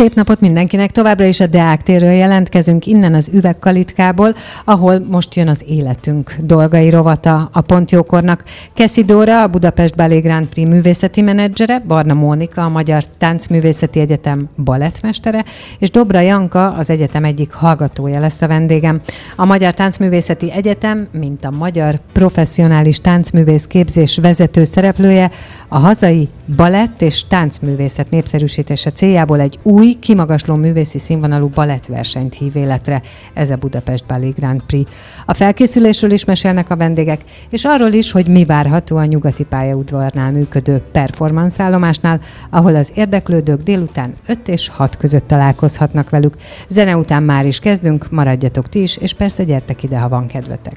Szép napot mindenkinek! Továbbra is a Deák térről jelentkezünk innen az üvegkalitkából, ahol most jön az életünk dolgai rovata a Pontjókornak. Keszi Dóra, a Budapest Ballet Grand Prix művészeti menedzsere, Barna Mónika, a Magyar Táncművészeti Egyetem balettmestere, és Dobra Janka, az egyetem egyik hallgatója lesz a vendégem. A Magyar Táncművészeti Egyetem, mint a Magyar Professzionális Táncművész Képzés vezető szereplője, a hazai balett és táncművészet népszerűsítése céljából egy új kimagasló művészi színvonalú balettversenyt hív életre. Ez a Budapest Ballet Grand Prix. A felkészülésről is mesélnek a vendégek, és arról is, hogy mi várható a nyugati pályaudvarnál működő performance állomásnál, ahol az érdeklődők délután 5 és 6 között találkozhatnak velük. Zene után már is kezdünk, maradjatok ti is, és persze gyertek ide, ha van kedvetek.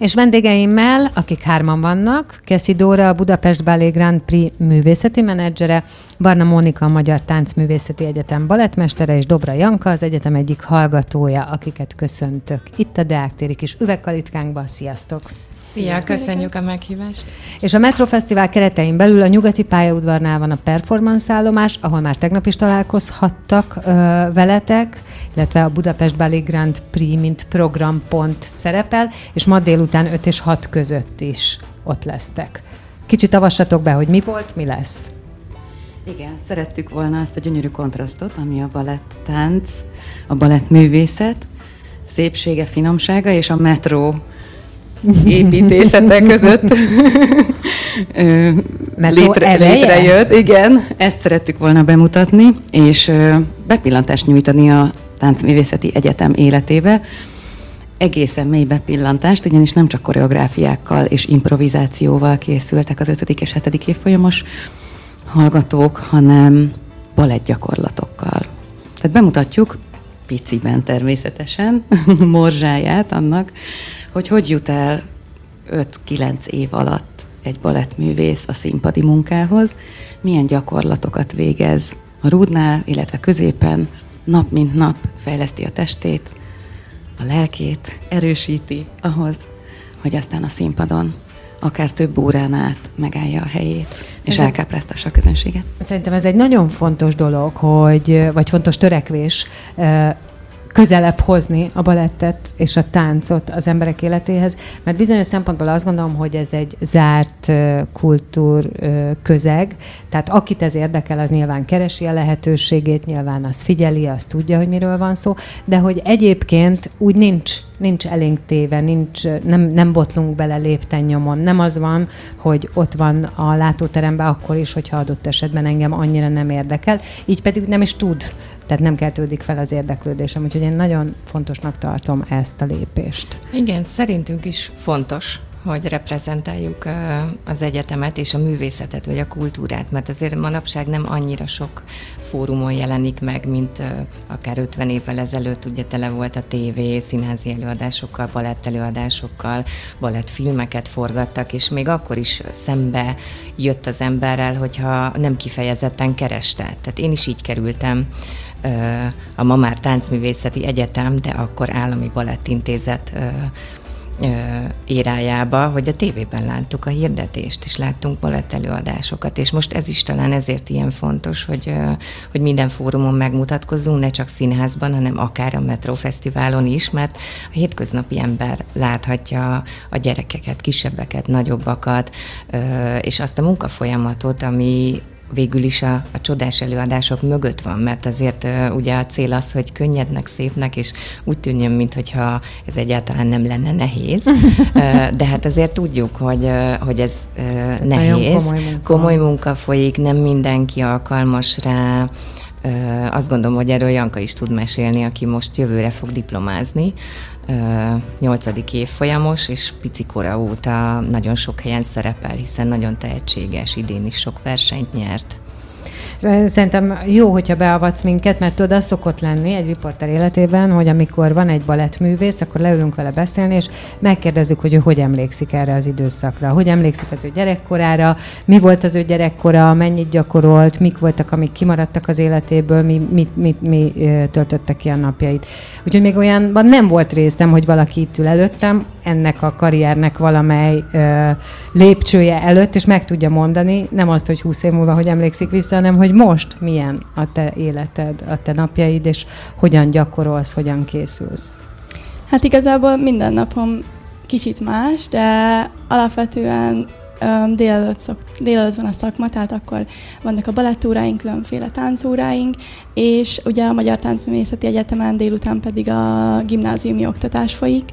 És vendégeimmel, akik hárman vannak, Keszi Dóra, a Budapest Ballet Grand Prix művészeti menedzsere, Barna Mónika, a Magyar Táncművészeti Egyetem balettmestere, és Dobra Janka, az egyetem egyik hallgatója, akiket köszöntök. Itt a Deák téri kis üvegkalitkánkban. Sziasztok! Szia, köszönjük a meghívást. És a Metrofesztivál keretein belül a nyugati pályaudvarnál van a performance állomás, ahol már tegnap is találkozhattak ö, veletek, illetve a Budapest Ballet Grand Prix, mint programpont szerepel, és ma délután 5 és 6 között is ott lesztek. Kicsit avassatok be, hogy mi volt, mi lesz. Igen, szerettük volna azt a gyönyörű kontrasztot, ami a balett tánc, a balett művészet, szépsége, finomsága és a metró építészete között létre, létrejött. Igen, ezt szerettük volna bemutatni, és bepillantást nyújtani a Táncművészeti Egyetem életébe. Egészen mély bepillantást, ugyanis nem csak koreográfiákkal és improvizációval készültek az 5. és 7. évfolyamos hallgatók, hanem balettgyakorlatokkal. Tehát bemutatjuk, piciben természetesen, morzsáját annak, hogy hogy jut el 5-9 év alatt egy balettművész a színpadi munkához, milyen gyakorlatokat végez a rúdnál, illetve középen, nap mint nap fejleszti a testét, a lelkét, erősíti ahhoz, hogy aztán a színpadon akár több órán át megállja a helyét, Szerintem, és elkápráztassa a közönséget. Szerintem ez egy nagyon fontos dolog, hogy, vagy fontos törekvés közelebb hozni a balettet és a táncot az emberek életéhez, mert bizonyos szempontból azt gondolom, hogy ez egy zárt kultúr közeg, tehát akit ez érdekel, az nyilván keresi a lehetőségét, nyilván az figyeli, az tudja, hogy miről van szó, de hogy egyébként úgy nincs nincs elénk téve, nincs, nem, nem botlunk bele lépten nyomon. Nem az van, hogy ott van a látóteremben akkor is, hogyha adott esetben engem annyira nem érdekel, így pedig nem is tud, tehát nem keltődik fel az érdeklődésem, úgyhogy én nagyon fontosnak tartom ezt a lépést. Igen, szerintünk is fontos, hogy reprezentáljuk az egyetemet és a művészetet, vagy a kultúrát, mert azért manapság nem annyira sok fórumon jelenik meg, mint akár 50 évvel ezelőtt, ugye tele volt a tévé, színházi előadásokkal, balett előadásokkal, balett filmeket forgattak, és még akkor is szembe jött az emberrel, hogyha nem kifejezetten kereste. Tehát én is így kerültem a ma már táncművészeti egyetem, de akkor állami balettintézet érájába, hogy a tévében láttuk a hirdetést, és láttunk balett előadásokat, és most ez is talán ezért ilyen fontos, hogy, hogy minden fórumon megmutatkozzunk, ne csak színházban, hanem akár a Metro Fesztiválon is, mert a hétköznapi ember láthatja a gyerekeket, kisebbeket, nagyobbakat, és azt a munkafolyamatot, ami végül is a, a csodás előadások mögött van, mert azért uh, ugye a cél az, hogy könnyednek, szépnek, és úgy tűnjön, mintha ez egyáltalán nem lenne nehéz, uh, de hát azért tudjuk, hogy, uh, hogy ez uh, nehéz. komoly munka. komoly munka folyik, nem mindenki alkalmas rá, azt gondolom, hogy erről Janka is tud mesélni, aki most jövőre fog diplomázni nyolcadik évfolyamos, és picikora óta nagyon sok helyen szerepel, hiszen nagyon tehetséges, idén is sok versenyt nyert. Szerintem jó, hogyha beavatsz minket, mert tudod, az szokott lenni egy riporter életében, hogy amikor van egy balettművész, akkor leülünk vele beszélni, és megkérdezzük, hogy ő hogy emlékszik erre az időszakra, hogy emlékszik az ő gyerekkorára, mi volt az ő gyerekkora, mennyit gyakorolt, mik voltak, amik kimaradtak az életéből, mi, mi, mi, mi töltöttek ki a napjait. Úgyhogy még olyanban nem volt részem, hogy valaki itt ül előttem, ennek a karriernek valamely ö, lépcsője előtt, és meg tudja mondani, nem azt, hogy húsz év múlva, hogy emlékszik vissza, hanem hogy most milyen a te életed, a te napjaid, és hogyan gyakorolsz, hogyan készülsz. Hát igazából minden napom kicsit más, de alapvetően délelőtt, szok, délelőtt van a szakma, tehát akkor vannak a balettúráink, különféle táncóráink, és ugye a Magyar Táncművészeti Egyetemen délután pedig a gimnáziumi oktatás folyik,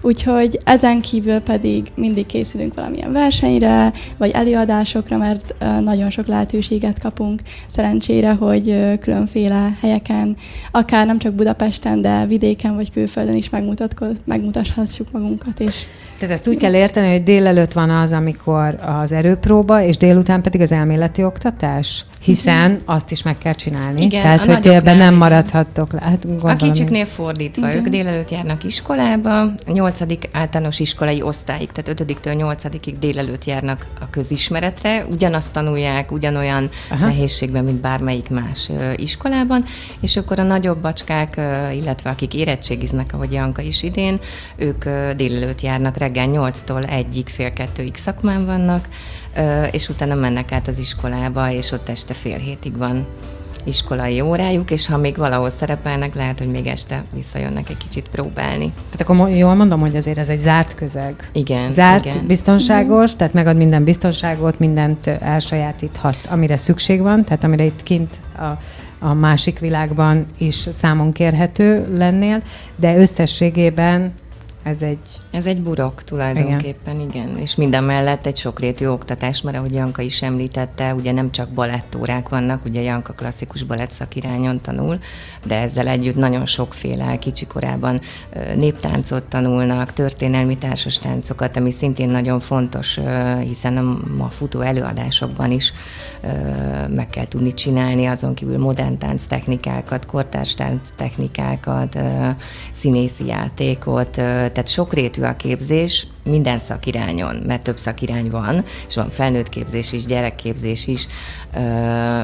Úgyhogy ezen kívül pedig mindig készülünk valamilyen versenyre, vagy előadásokra, mert nagyon sok lehetőséget kapunk. Szerencsére, hogy különféle helyeken, akár nem csak Budapesten, de vidéken vagy külföldön is megmutathassuk magunkat. És tehát ezt úgy kell érteni, hogy délelőtt van az, amikor az erőpróba, és délután pedig az elméleti oktatás? Hiszen azt is meg kell csinálni. Igen, Tehát, hogy ebben nem maradhattok le. Hát, a kicsiknél fordítva, Igen. ők délelőtt járnak iskolába, a nyolcadik általános iskolai osztályig, tehát ötödiktől nyolcadikig délelőtt járnak a közismeretre, ugyanazt tanulják, ugyanolyan Aha. nehézségben, mint bármelyik más iskolában, és akkor a nagyobb bacskák, illetve akik érettségiznek, ahogy Janka is idén, ők délelőtt járnak reggel 8-tól egyik fél kettőig szakmán vannak, és utána mennek át az iskolába, és ott este fél hétig van iskolai órájuk, és ha még valahol szerepelnek, lehet, hogy még este visszajönnek egy kicsit próbálni. Tehát akkor jól mondom, hogy azért ez egy zárt közeg. Igen. Zárt, igen. biztonságos, tehát megad minden biztonságot, mindent elsajátíthatsz, amire szükség van, tehát amire itt kint a, a másik világban is számon kérhető lennél, de összességében ez egy... Ez egy burok tulajdonképpen, igen. igen. És minden mellett egy sokrétű oktatás, mert ahogy Janka is említette, ugye nem csak balettórák vannak, ugye Janka klasszikus balett szakirányon tanul, de ezzel együtt nagyon sokféle kicsikorában néptáncot tanulnak, történelmi társas táncokat, ami szintén nagyon fontos, hiszen a ma futó előadásokban is meg kell tudni csinálni, azon kívül modern tánc technikákat, kortárs tánc technikákat, színészi játékot, tehát sokrétű a képzés minden szakirányon, mert több szakirány van, és van felnőtt képzés is, gyerekképzés is,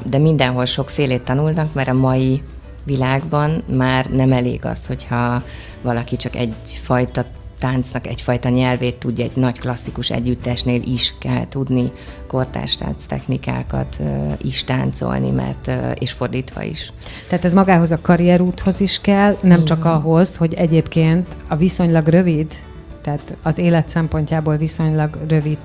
de mindenhol sokfélét tanulnak, mert a mai világban már nem elég az, hogyha valaki csak egyfajta táncnak egyfajta nyelvét tudja egy nagy klasszikus együttesnél is kell tudni kortárs tánc technikákat is táncolni, mert és fordítva is. Tehát ez magához a karrierúthoz is kell, nem csak ahhoz, hogy egyébként a viszonylag rövid, tehát az élet szempontjából viszonylag rövid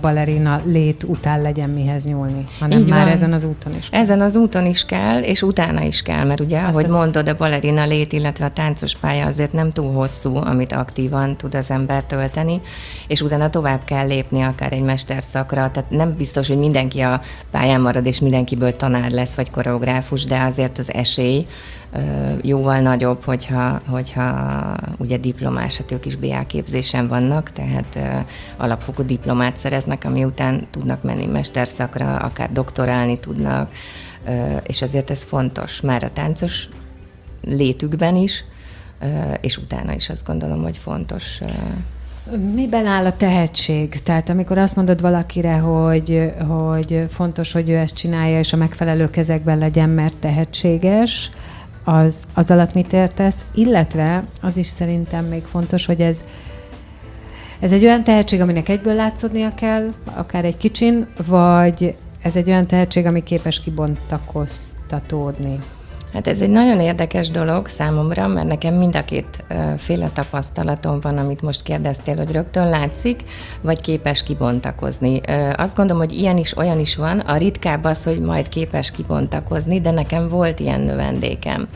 balerina lét után legyen mihez nyúlni, hanem Így már van. ezen az úton is kell. Ezen az úton is kell, és utána is kell, mert ugye, hát ahogy ez... mondod, a balerina lét, illetve a táncos pálya azért nem túl hosszú, amit aktívan tud az ember tölteni, és utána tovább kell lépni akár egy mesterszakra, tehát nem biztos, hogy mindenki a pályán marad, és mindenkiből tanár lesz, vagy koreográfus, de azért az esély jóval nagyobb, hogyha, hogyha ugye diplomás, hát ők is BA képzésen vannak, tehát alapfokú diplomát szereznek, ami után tudnak menni mesterszakra, akár doktorálni tudnak, és ezért ez fontos már a táncos létükben is, és utána is azt gondolom, hogy fontos. Miben áll a tehetség? Tehát amikor azt mondod valakire, hogy, hogy fontos, hogy ő ezt csinálja, és a megfelelő kezekben legyen, mert tehetséges, az, az alatt mit értesz, illetve az is szerintem még fontos, hogy ez Ez egy olyan tehetség, aminek egyből látszódnia kell, akár egy kicsin, vagy ez egy olyan tehetség, ami képes kibontakoztatódni? Hát ez egy nagyon érdekes dolog számomra, mert nekem mind a két féle tapasztalatom van, amit most kérdeztél, hogy rögtön látszik, vagy képes kibontakozni. Azt gondolom, hogy ilyen is, olyan is van. A ritkább az, hogy majd képes kibontakozni, de nekem volt ilyen növendékem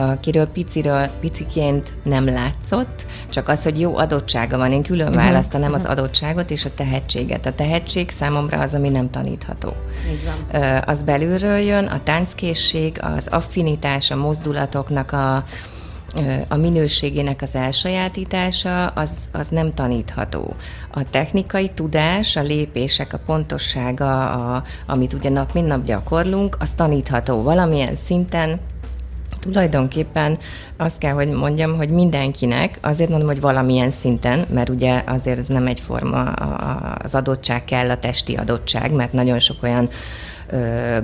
akiről piciről, piciként nem látszott, csak az, hogy jó adottsága van. Én külön uh-huh. választanám uh-huh. az adottságot és a tehetséget. A tehetség számomra az, ami nem tanítható. Így van. Az belülről jön, a tánckészség, az affinitás, a mozdulatoknak a a minőségének az elsajátítása az, az nem tanítható. A technikai tudás, a lépések, a pontossága, a, amit ugye nap mint nap gyakorlunk, az tanítható valamilyen szinten, tulajdonképpen azt kell, hogy mondjam, hogy mindenkinek, azért mondom, hogy valamilyen szinten, mert ugye azért ez nem egyforma az adottság kell, a testi adottság, mert nagyon sok olyan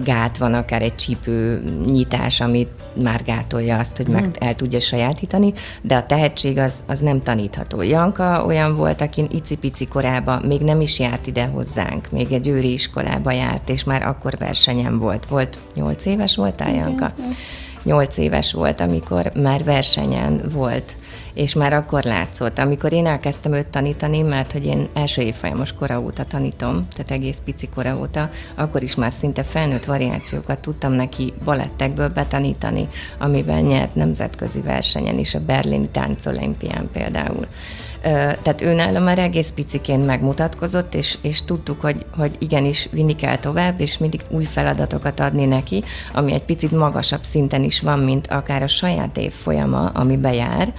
gát van, akár egy csípő nyitás, amit már gátolja azt, hogy meg hmm. el tudja sajátítani, de a tehetség az, az nem tanítható. Janka olyan volt, aki icipici korában még nem is járt ide hozzánk, még egy őri iskolába járt, és már akkor versenyen volt. Volt, nyolc éves voltál, Janka? Okay. 8 éves volt, amikor már versenyen volt, és már akkor látszott. Amikor én elkezdtem őt tanítani, mert hogy én első évfolyamos kora óta tanítom, tehát egész pici kora óta, akkor is már szinte felnőtt variációkat tudtam neki balettekből betanítani, amiben nyert nemzetközi versenyen is, a berlini táncolimpián például tehát ő nála már egész piciként megmutatkozott, és, és tudtuk, hogy, hogy igenis vinni kell tovább, és mindig új feladatokat adni neki, ami egy picit magasabb szinten is van, mint akár a saját évfolyama, ami bejár,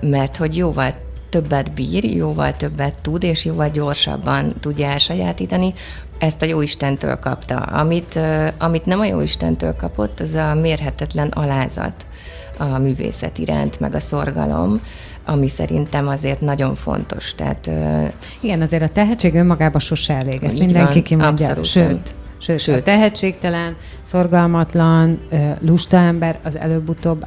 mert hogy jóval többet bír, jóval többet tud, és jóval gyorsabban tudja elsajátítani. Ezt a Jóistentől kapta. Amit, amit nem a Jóistentől kapott, az a mérhetetlen alázat a művészet iránt, meg a szorgalom, ami szerintem azért nagyon fontos. Tehát, Igen, azért a tehetség önmagában sose elég, ezt mindenki van, kimondja. Abszolút. Sőt, Sőt, Sőt, a tehetségtelen, szorgalmatlan, lusta ember az előbb-utóbb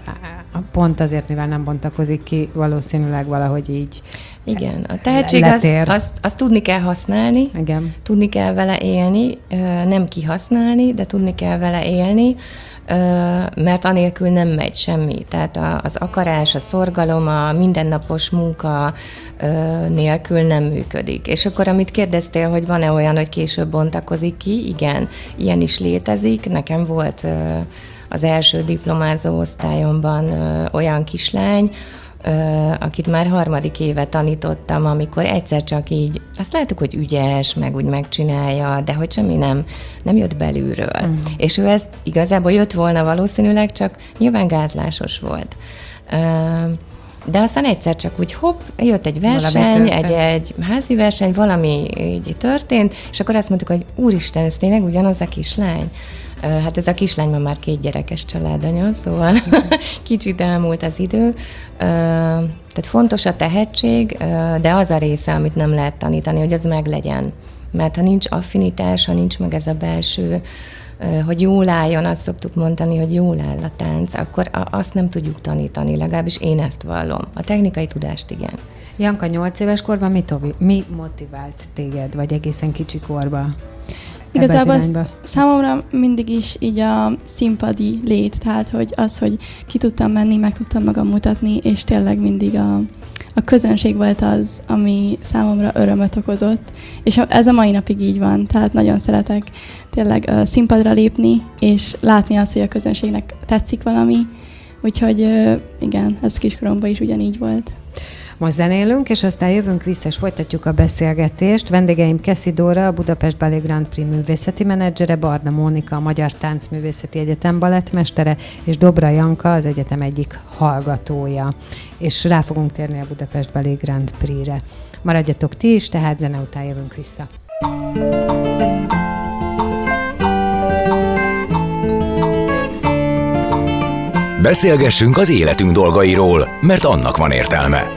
pont azért, mivel nem bontakozik ki, valószínűleg valahogy így igen, a tehetség az, azt, azt tudni kell használni, Igen. tudni kell vele élni, nem kihasználni, de tudni kell vele élni, mert anélkül nem megy semmi. Tehát az akarás, a szorgalom, a mindennapos munka nélkül nem működik. És akkor, amit kérdeztél, hogy van-e olyan, hogy később bontakozik ki, igen, ilyen is létezik. Nekem volt az első diplomázó osztályomban olyan kislány, akit már harmadik éve tanítottam, amikor egyszer csak így, azt láttuk, hogy ügyes, meg úgy megcsinálja, de hogy semmi nem, nem jött belülről. Uh-huh. És ő ezt igazából jött volna valószínűleg, csak nyilván gátlásos volt. De aztán egyszer csak úgy hopp, jött egy verseny, egy, egy házi verseny, valami így történt, és akkor azt mondtuk, hogy úristen, ez tényleg ugyanaz a kislány. Hát ez a kislány ma már két gyerekes családanya, szóval kicsit elmúlt az idő. Tehát fontos a tehetség, de az a része, amit nem lehet tanítani, hogy az meglegyen. Mert ha nincs affinitás, ha nincs meg ez a belső hogy jól álljon, azt szoktuk mondani, hogy jól áll a tánc, akkor azt nem tudjuk tanítani, legalábbis én ezt vallom. A technikai tudást igen. Janka, 8 éves korban mi, mi motivált téged, vagy egészen kicsi korban? Igazából számomra mindig is így a színpadi lét, tehát hogy az, hogy ki tudtam menni, meg tudtam magam mutatni, és tényleg mindig a, a közönség volt az, ami számomra örömöt okozott, és ez a mai napig így van, tehát nagyon szeretek tényleg uh, színpadra lépni, és látni azt, hogy a közönségnek tetszik valami, úgyhogy uh, igen, ez kiskoromban is ugyanígy volt. Most zenélünk, és aztán jövünk vissza, és folytatjuk a beszélgetést. Vendégeim Keszi Dóra, a Budapest Ballet Grand Prix művészeti menedzsere, Barna Mónika, a Magyar Táncművészeti Egyetem balettmestere, és Dobra Janka, az egyetem egyik hallgatója. És rá fogunk térni a Budapest Ballet Grand Prix-re. Maradjatok ti is, tehát zene után jövünk vissza. Beszélgessünk az életünk dolgairól, mert annak van értelme.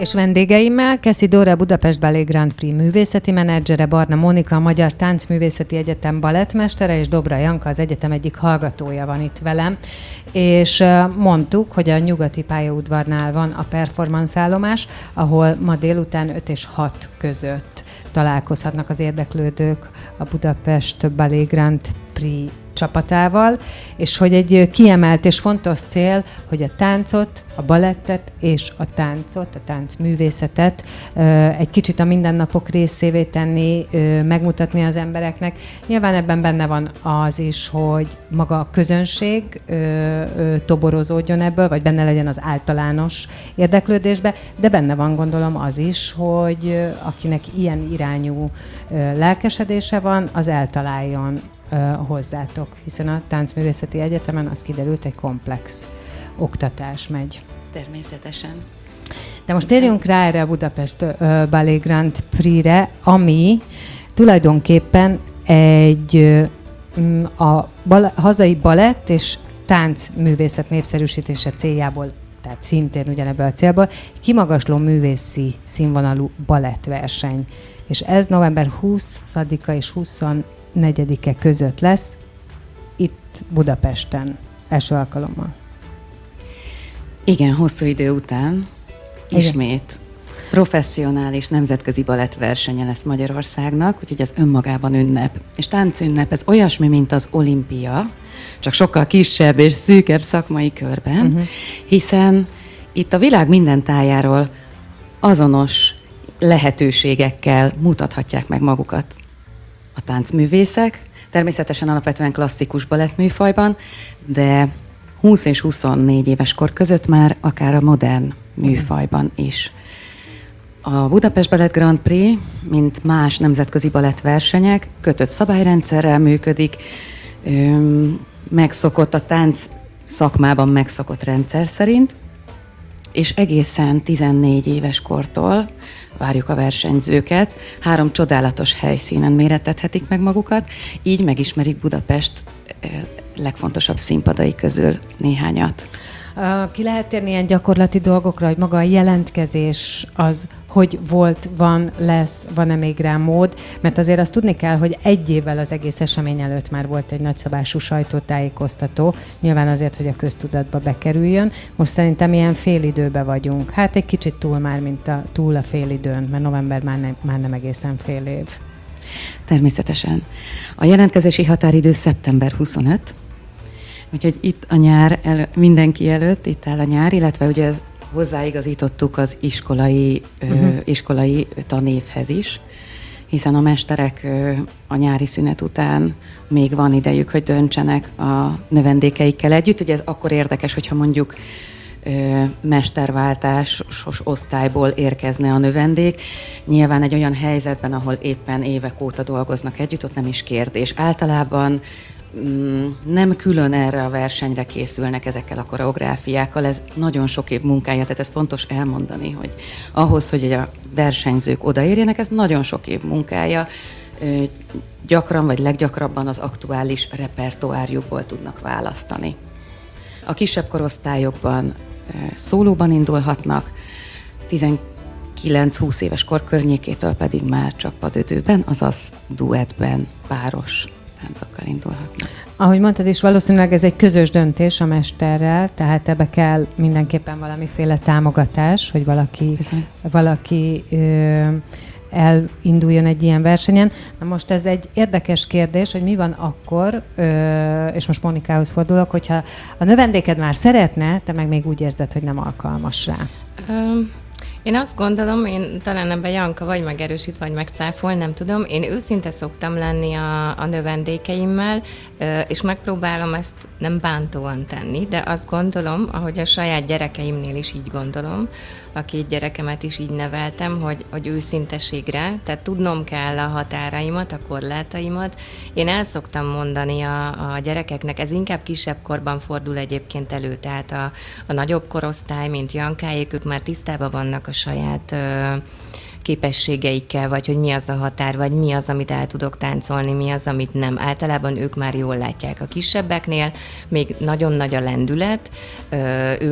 És vendégeimmel Keszi Dóra Budapest Ballet Grand Prix művészeti menedzsere, Barna Monika, Magyar Táncművészeti Egyetem balettmestere, és Dobra Janka, az egyetem egyik hallgatója van itt velem. És mondtuk, hogy a nyugati pályaudvarnál van a performance állomás, ahol ma délután 5 és 6 között találkozhatnak az érdeklődők a Budapest Ballet Grand Prix csapatával, és hogy egy kiemelt és fontos cél, hogy a táncot, a balettet és a táncot, a táncművészetet egy kicsit a mindennapok részévé tenni, megmutatni az embereknek. Nyilván ebben benne van az is, hogy maga a közönség toborozódjon ebből, vagy benne legyen az általános érdeklődésbe, de benne van gondolom az is, hogy akinek ilyen irányú lelkesedése van, az eltaláljon hozzátok, hiszen a Táncművészeti Egyetemen az kiderült, egy komplex oktatás megy. Természetesen. De most térjünk rá erre a Budapest uh, Ballet Grand Prix-re, ami tulajdonképpen egy a bal- hazai balett és táncművészet népszerűsítése céljából tehát szintén ugyanebből a célból, kimagasló művészi színvonalú balettverseny. És ez november 20-a és 20 4-e között lesz, itt Budapesten, első alkalommal. Igen, hosszú idő után Igen. ismét professzionális nemzetközi balettversenye lesz Magyarországnak, úgyhogy ez önmagában ünnep. És táncünnep ez olyasmi, mint az olimpia, csak sokkal kisebb és szűkebb szakmai körben, uh-huh. hiszen itt a világ minden tájáról azonos lehetőségekkel mutathatják meg magukat a táncművészek, természetesen alapvetően klasszikus balettműfajban, de 20 és 24 éves kor között már akár a modern műfajban is. A Budapest Ballet Grand Prix, mint más nemzetközi balettversenyek, kötött szabályrendszerrel működik, megszokott a tánc szakmában megszokott rendszer szerint, és egészen 14 éves kortól várjuk a versenyzőket. Három csodálatos helyszínen méretethetik meg magukat, így megismerik Budapest eh, legfontosabb színpadai közül néhányat. Ki lehet térni ilyen gyakorlati dolgokra, hogy maga a jelentkezés az hogy volt, van, lesz, van-e még rá mód, mert azért azt tudni kell, hogy egy évvel az egész esemény előtt már volt egy nagyszabású sajtótájékoztató, nyilván azért, hogy a köztudatba bekerüljön. Most szerintem ilyen félidőbe vagyunk. Hát egy kicsit túl már, mint a, túl a félidőn, mert november már, ne, már nem egészen fél év. Természetesen. A jelentkezési határidő szeptember 25, Úgyhogy itt a nyár el, mindenki előtt, itt áll a nyár, illetve ugye ez hozzáigazítottuk az iskolai, uh-huh. ö, iskolai tanévhez is, hiszen a mesterek ö, a nyári szünet után még van idejük, hogy döntsenek a növendékeikkel együtt. Ugye ez akkor érdekes, hogyha mondjuk ö, mesterváltásos osztályból érkezne a növendék. Nyilván egy olyan helyzetben, ahol éppen évek óta dolgoznak együtt, ott nem is kérdés. Általában nem külön erre a versenyre készülnek ezekkel a koreográfiákkal, ez nagyon sok év munkája, tehát ez fontos elmondani, hogy ahhoz, hogy a versenyzők odaérjenek, ez nagyon sok év munkája, gyakran vagy leggyakrabban az aktuális repertoárjukból tudnak választani. A kisebb korosztályokban szólóban indulhatnak, 19-20 éves kor környékétől pedig már csak padödőben, azaz duettben, páros táncokkal indulhatnak. Ahogy mondtad is, valószínűleg ez egy közös döntés a mesterrel, tehát ebbe kell mindenképpen valamiféle támogatás, hogy valaki, valaki ö, elinduljon egy ilyen versenyen. Na most ez egy érdekes kérdés, hogy mi van akkor, ö, és most Monikához fordulok, hogyha a növendéked már szeretne, te meg még úgy érzed, hogy nem alkalmas rá. Um én azt gondolom, én talán ebben Janka vagy megerősít, vagy megcáfol, nem tudom. Én őszinte szoktam lenni a, a növendékeimmel, és megpróbálom ezt nem bántóan tenni, de azt gondolom, ahogy a saját gyerekeimnél is így gondolom, a két gyerekemet is így neveltem, hogy, hogy őszintességre, tehát tudnom kell a határaimat, a korlátaimat. Én el szoktam mondani a, a gyerekeknek, ez inkább kisebb korban fordul egyébként elő, tehát a, a nagyobb korosztály, mint Jankáék, ők már tisztában vannak a saját ö, képességeikkel, vagy hogy mi az a határ, vagy mi az, amit el tudok táncolni, mi az, amit nem. Általában ők már jól látják a kisebbeknél, még nagyon nagy a lendület,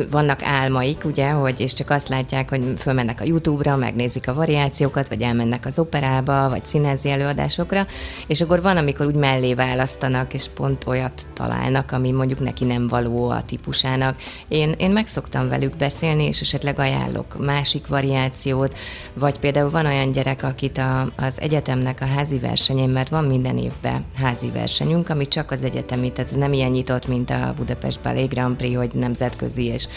vannak álmaik, ugye, hogy és csak azt látják, hogy fölmennek a YouTube-ra, megnézik a variációkat, vagy elmennek az operába, vagy színházi előadásokra, és akkor van, amikor úgy mellé választanak, és pont olyat találnak, ami mondjuk neki nem való a típusának. Én, én meg szoktam velük beszélni, és esetleg ajánlok másik variációt, vagy például van olyan gyerek, akit a, az egyetemnek a házi versenyén, mert van minden évben házi versenyünk, ami csak az egyetemi, tehát ez nem ilyen nyitott, mint a Budapest Ballet Grand Prix, hogy nemzetközi és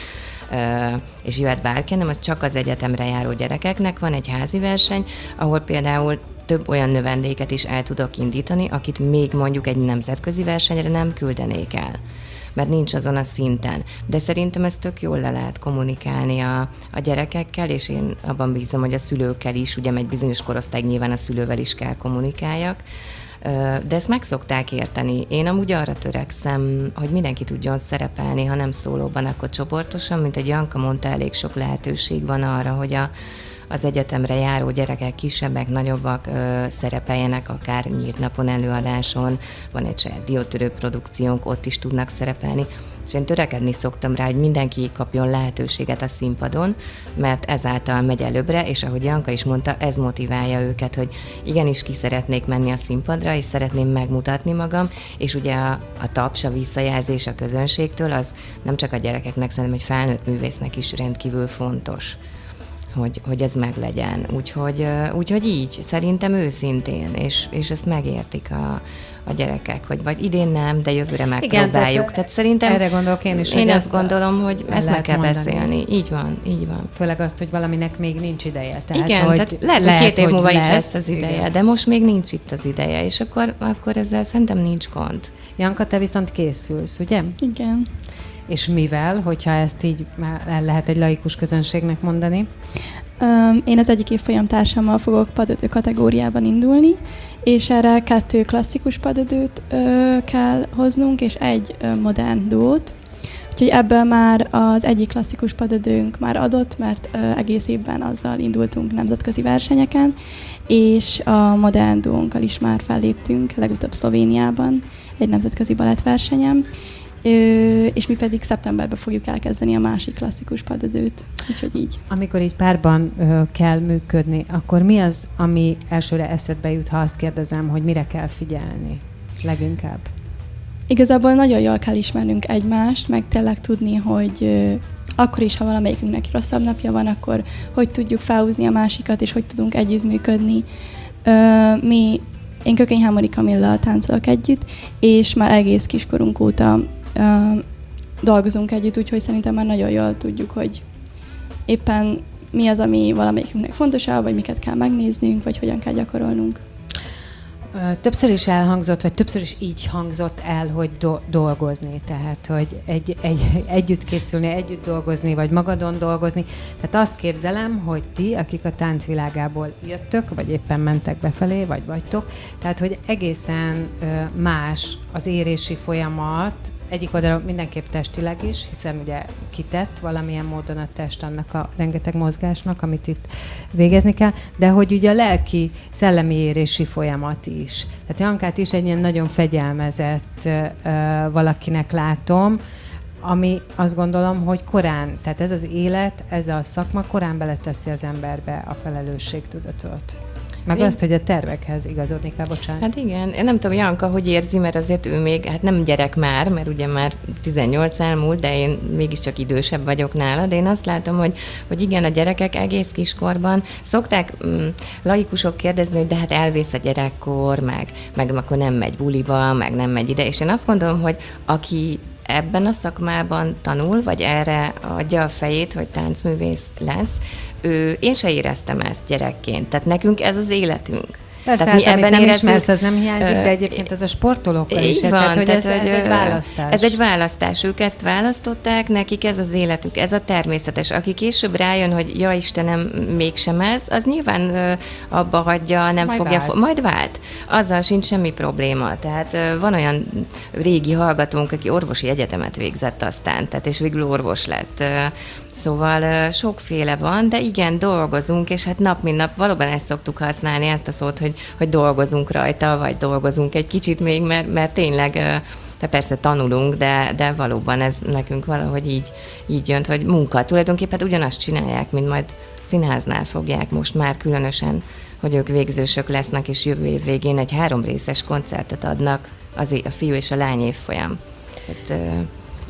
és jöhet bárki, nem az csak az egyetemre járó gyerekeknek van egy házi verseny, ahol például több olyan növendéket is el tudok indítani, akit még mondjuk egy nemzetközi versenyre nem küldenék el mert nincs azon a szinten. De szerintem ezt tök jól le lehet kommunikálni a, a gyerekekkel, és én abban bízom, hogy a szülőkkel is, ugye egy bizonyos korosztály nyilván a szülővel is kell kommunikáljak, de ezt meg szokták érteni. Én amúgy arra törekszem, hogy mindenki tudjon szerepelni, ha nem szólóban, akkor csoportosan, mint egy Janka mondta, elég sok lehetőség van arra, hogy a, az egyetemre járó gyerekek, kisebbek, nagyobbak ö, szerepeljenek, akár nyílt napon előadáson, van egy saját diótörő produkciónk, ott is tudnak szerepelni. És én törekedni szoktam rá, hogy mindenki kapjon lehetőséget a színpadon, mert ezáltal megy előbbre, és ahogy Janka is mondta, ez motiválja őket, hogy igenis ki szeretnék menni a színpadra, és szeretném megmutatni magam, és ugye a, a taps, a visszajelzés a közönségtől, az nem csak a gyerekeknek, szerintem egy felnőtt művésznek is rendkívül fontos hogy, hogy ez meglegyen. Úgyhogy, úgyhogy így, szerintem őszintén, és, és ezt megértik a, a gyerekek, hogy vagy idén nem, de jövőre megpróbáljuk. Igen, tehát, tehát szerintem erre gondolok én is. Én azt gondolom, hogy ezt meg kell mondani. beszélni. Így van, így van. Főleg azt, hogy valaminek még nincs ideje. Tehát, Igen, hogy tehát lehet, lehet, hogy két év múlva lesz, itt lesz az ideje, igen. de most még nincs itt az ideje, és akkor, akkor ezzel szerintem nincs gond. Janka, te viszont készülsz, ugye? Igen. És mivel, hogyha ezt így el lehet egy laikus közönségnek mondani? Én az egyik évfolyam társammal fogok padödő kategóriában indulni, és erre kettő klasszikus padödőt kell hoznunk, és egy modern duót. Úgyhogy ebből már az egyik klasszikus padödőnk már adott, mert egész évben azzal indultunk nemzetközi versenyeken, és a modern duónkkal is már felléptünk, legutóbb Szlovéniában egy nemzetközi balettversenyem, Ö, és mi pedig szeptemberben fogjuk elkezdeni a másik klasszikus padödőt. Úgyhogy így. Amikor így párban ö, kell működni, akkor mi az, ami elsőre eszedbe jut, ha azt kérdezem, hogy mire kell figyelni leginkább? Igazából nagyon jól kell ismernünk egymást, meg tényleg tudni, hogy ö, akkor is, ha valamelyikünknek rosszabb napja van, akkor hogy tudjuk felhúzni a másikat, és hogy tudunk együttműködni. Ö, mi én Kökény Hámori Kamilla táncolok együtt, és már egész kiskorunk óta dolgozunk együtt, úgyhogy szerintem már nagyon jól tudjuk, hogy éppen mi az, ami valamelyikünknek fontosabb, vagy miket kell megnéznünk, vagy hogyan kell gyakorolnunk. Többször is elhangzott, vagy többször is így hangzott el, hogy do- dolgozni, tehát hogy egy, egy, együtt készülni, együtt dolgozni, vagy magadon dolgozni. Tehát azt képzelem, hogy ti, akik a táncvilágából jöttök, vagy éppen mentek befelé, vagy vagytok, tehát hogy egészen más az érési folyamat, egyik oldalon mindenképp testileg is, hiszen ugye kitett valamilyen módon a test annak a rengeteg mozgásnak, amit itt végezni kell, de hogy ugye a lelki, szellemi érési folyamat is. Tehát Jankát is egy ilyen nagyon fegyelmezett uh, valakinek látom, ami azt gondolom, hogy korán, tehát ez az élet, ez a szakma korán beleteszi az emberbe a felelősségtudatot. Meg Én... azt, hogy a tervekhez igazodni kell, bocsánat. Hát igen, én nem tudom, Janka, hogy érzi, mert azért ő még, hát nem gyerek már, mert ugye már 18 elmúlt, de én mégiscsak idősebb vagyok nála, de én azt látom, hogy, hogy igen, a gyerekek egész kiskorban szokták mm, laikusok kérdezni, hogy de hát elvész a gyerekkor, meg, meg akkor nem megy buliba, meg nem megy ide, és én azt gondolom, hogy aki ebben a szakmában tanul, vagy erre adja a fejét, hogy táncművész lesz, ő, én se éreztem ezt gyerekként. Tehát nekünk ez az életünk. Persze, tehát hát, mi ebben nem érezzük, ismersz, az nem hiányzik, de egyébként ez a sportolókkal is. Van, tehát, hogy ez, ez, egy választás. Ez egy választás. Ők ezt választották, nekik ez az életük, ez a természetes. Aki később rájön, hogy ja Istenem, mégsem ez, az nyilván abba hagyja, nem majd fogja, vált. majd vált. Azzal sincs semmi probléma. Tehát van olyan régi hallgatónk, aki orvosi egyetemet végzett aztán, tehát és végül orvos lett. Szóval sokféle van, de igen, dolgozunk, és hát nap mint nap valóban ezt szoktuk használni, ezt a szót, hogy, hogy dolgozunk rajta, vagy dolgozunk egy kicsit még, mert, mert tényleg de persze tanulunk, de, de valóban ez nekünk valahogy így, így jön, hogy munka. Tulajdonképpen ugyanazt csinálják, mint majd színháznál fogják most már különösen, hogy ők végzősök lesznek, és jövő év végén egy három részes koncertet adnak az a fiú és a lány évfolyam. Tehát,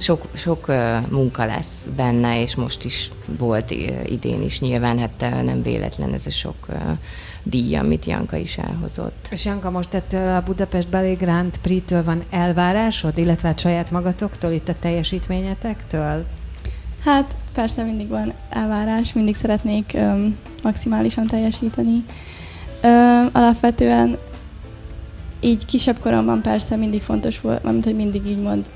sok, sok munka lesz benne, és most is volt idén is nyilván, hát nem véletlen ez a sok díj, amit Janka is elhozott. És Janka, most ettől a Budapest Ballet Grand Prix-től van elvárásod, illetve hát saját magatoktól, itt a teljesítményetektől? Hát persze mindig van elvárás, mindig szeretnék öm, maximálisan teljesíteni. Öm, alapvetően így kisebb koromban persze mindig fontos volt, mint hogy mindig így mond,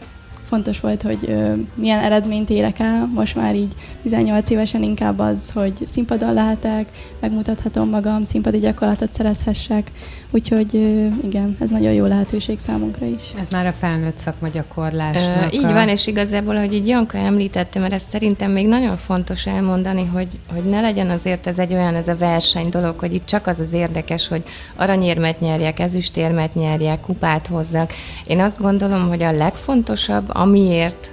fontos volt, hogy ö, milyen eredményt érek el. Most már így 18 évesen inkább az, hogy színpadon lehetek, megmutathatom magam, színpadi gyakorlatot szerezhessek. Úgyhogy ö, igen, ez nagyon jó lehetőség számunkra is. Ez már a felnőtt szakma gyakorlásnak. Ö, így a... van, és igazából, hogy így Janka említette, mert ezt szerintem még nagyon fontos elmondani, hogy, hogy ne legyen azért ez egy olyan, ez a verseny dolog, hogy itt csak az az érdekes, hogy aranyérmet nyerjek, ezüstérmet nyerjek, kupát hozzak. Én azt gondolom, hogy a legfontosabb amiért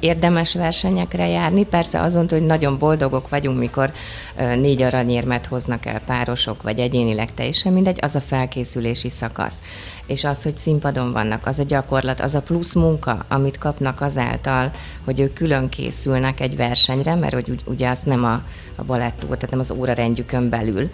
érdemes versenyekre járni. Persze azon, hogy nagyon boldogok vagyunk, mikor négy aranyérmet hoznak el párosok, vagy egyénileg teljesen mindegy, az a felkészülési szakasz. És az, hogy színpadon vannak, az a gyakorlat, az a plusz munka, amit kapnak azáltal, hogy ők külön készülnek egy versenyre, mert hogy ugye azt nem a, a balettó, tehát nem az órarendjükön belül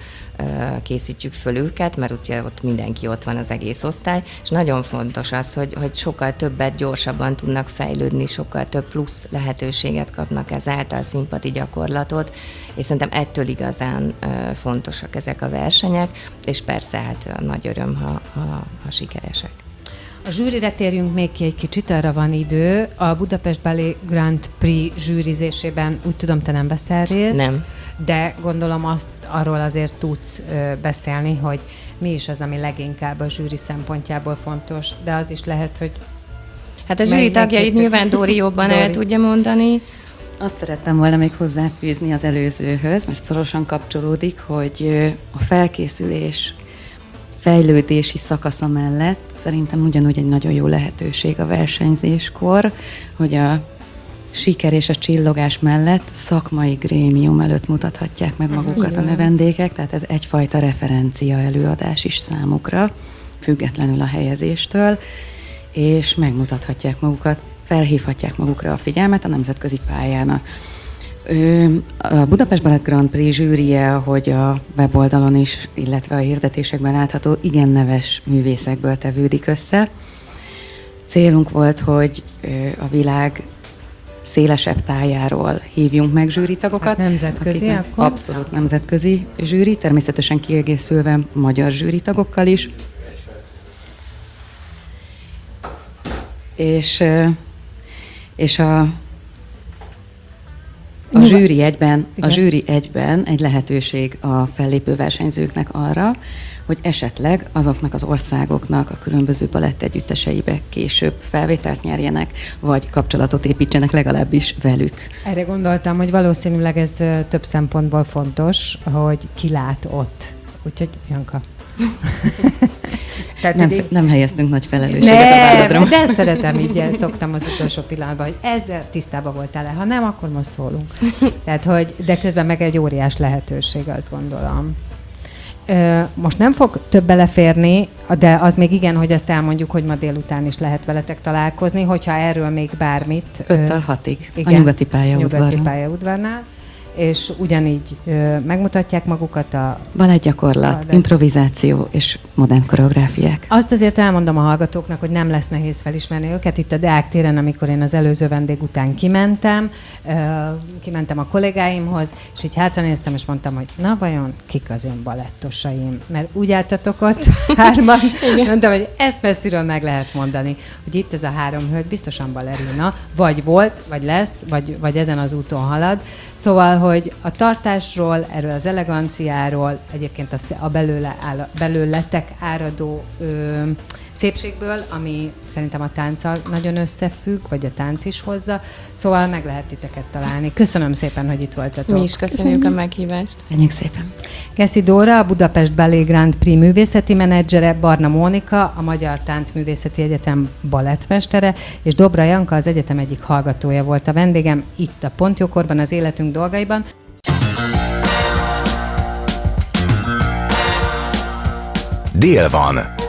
készítjük föl őket, mert ugye ott mindenki ott van az egész osztály, és nagyon fontos az, hogy, hogy sokkal többet gyorsabban tudnak fejlődni, sokkal több plusz lehetőséget kapnak ezáltal színpadi gyakorlatot, és szerintem ettől igazán fontosak ezek a versenyek, és persze hát nagy öröm, ha, ha, ha sikeresek. A zsűrire térjünk még ki egy kicsit, arra van idő. A Budapest Ballet Grand Prix zsűrizésében úgy tudom, te nem veszel részt. Nem. De gondolom azt arról azért tudsz ö, beszélni, hogy mi is az, ami leginkább a zsűri szempontjából fontos, de az is lehet, hogy Hát a zsűri tagjait nyilván Dóri jobban Dóri. el tudja mondani. Azt szerettem volna még hozzáfűzni az előzőhöz, most szorosan kapcsolódik, hogy a felkészülés fejlődési szakasza mellett szerintem ugyanúgy egy nagyon jó lehetőség a versenyzéskor, hogy a siker és a csillogás mellett szakmai grémium előtt mutathatják meg magukat a növendékek, tehát ez egyfajta referencia előadás is számukra, függetlenül a helyezéstől, és megmutathatják magukat, felhívhatják magukra a figyelmet a nemzetközi pályának. A Budapest Ballet Grand Prix zsűrie, ahogy a weboldalon is, illetve a hirdetésekben látható, igen neves művészekből tevődik össze. Célunk volt, hogy a világ szélesebb tájáról hívjunk meg zsűritagokat. Hát nemzetközi akkor? Abszolút nemzetközi zsűri, természetesen kiegészülve magyar zsűritagokkal is. És, és a a zsűri egyben, a zsűri egyben egy lehetőség a fellépő versenyzőknek arra, hogy esetleg azoknak az országoknak a különböző balett együtteseibe később felvételt nyerjenek, vagy kapcsolatot építsenek legalábbis velük. Erre gondoltam, hogy valószínűleg ez több szempontból fontos, hogy ki lát ott. Úgyhogy Janka. Tehát, nem, így... nem helyeztünk nagy felelősséget nem, a válladra De szeretem így, szoktam az utolsó pillanatban, hogy ezzel tisztában voltál-e. Ha nem, akkor most szólunk. Tehát, hogy, de közben meg egy óriás lehetőség, azt gondolom. Most nem fog több beleférni, de az még igen, hogy ezt elmondjuk, hogy ma délután is lehet veletek találkozni, hogyha erről még bármit. Öttől hatig, igen, a nyugati pályaudvarnál. Nyugati pályaudvarnál és ugyanígy ö, megmutatják magukat a... Balettgyakorlat, a improvizáció és modern koreográfiák. Azt azért elmondom a hallgatóknak, hogy nem lesz nehéz felismerni őket. Itt a Deák téren, amikor én az előző vendég után kimentem, ö, kimentem a kollégáimhoz, és így néztem, és mondtam, hogy na vajon kik az én balettosaim? Mert úgy álltatok ott hárman, mondtam, hogy ezt messziről meg lehet mondani, hogy itt ez a három hölgy biztosan balerina, vagy volt, vagy lesz, vagy, vagy ezen az úton halad. Szóval, hogy a tartásról, erről az eleganciáról, egyébként azt a belőle áll, belőletek áradó ö, szépségből, ami szerintem a tánccal nagyon összefügg, vagy a tánc is hozza, szóval meg lehet titeket találni. Köszönöm szépen, hogy itt voltatok. Mi is köszönjük, köszönjük. a meghívást. Köszönjük szépen. Keszi Dóra, a Budapest Ballet Grand Prix művészeti menedzsere, Barna Mónika, a Magyar Táncművészeti Egyetem balettmestere, és Dobra Janka az egyetem egyik hallgatója volt a vendégem itt a Pontjókorban, az életünk dolgaiban. Dél van.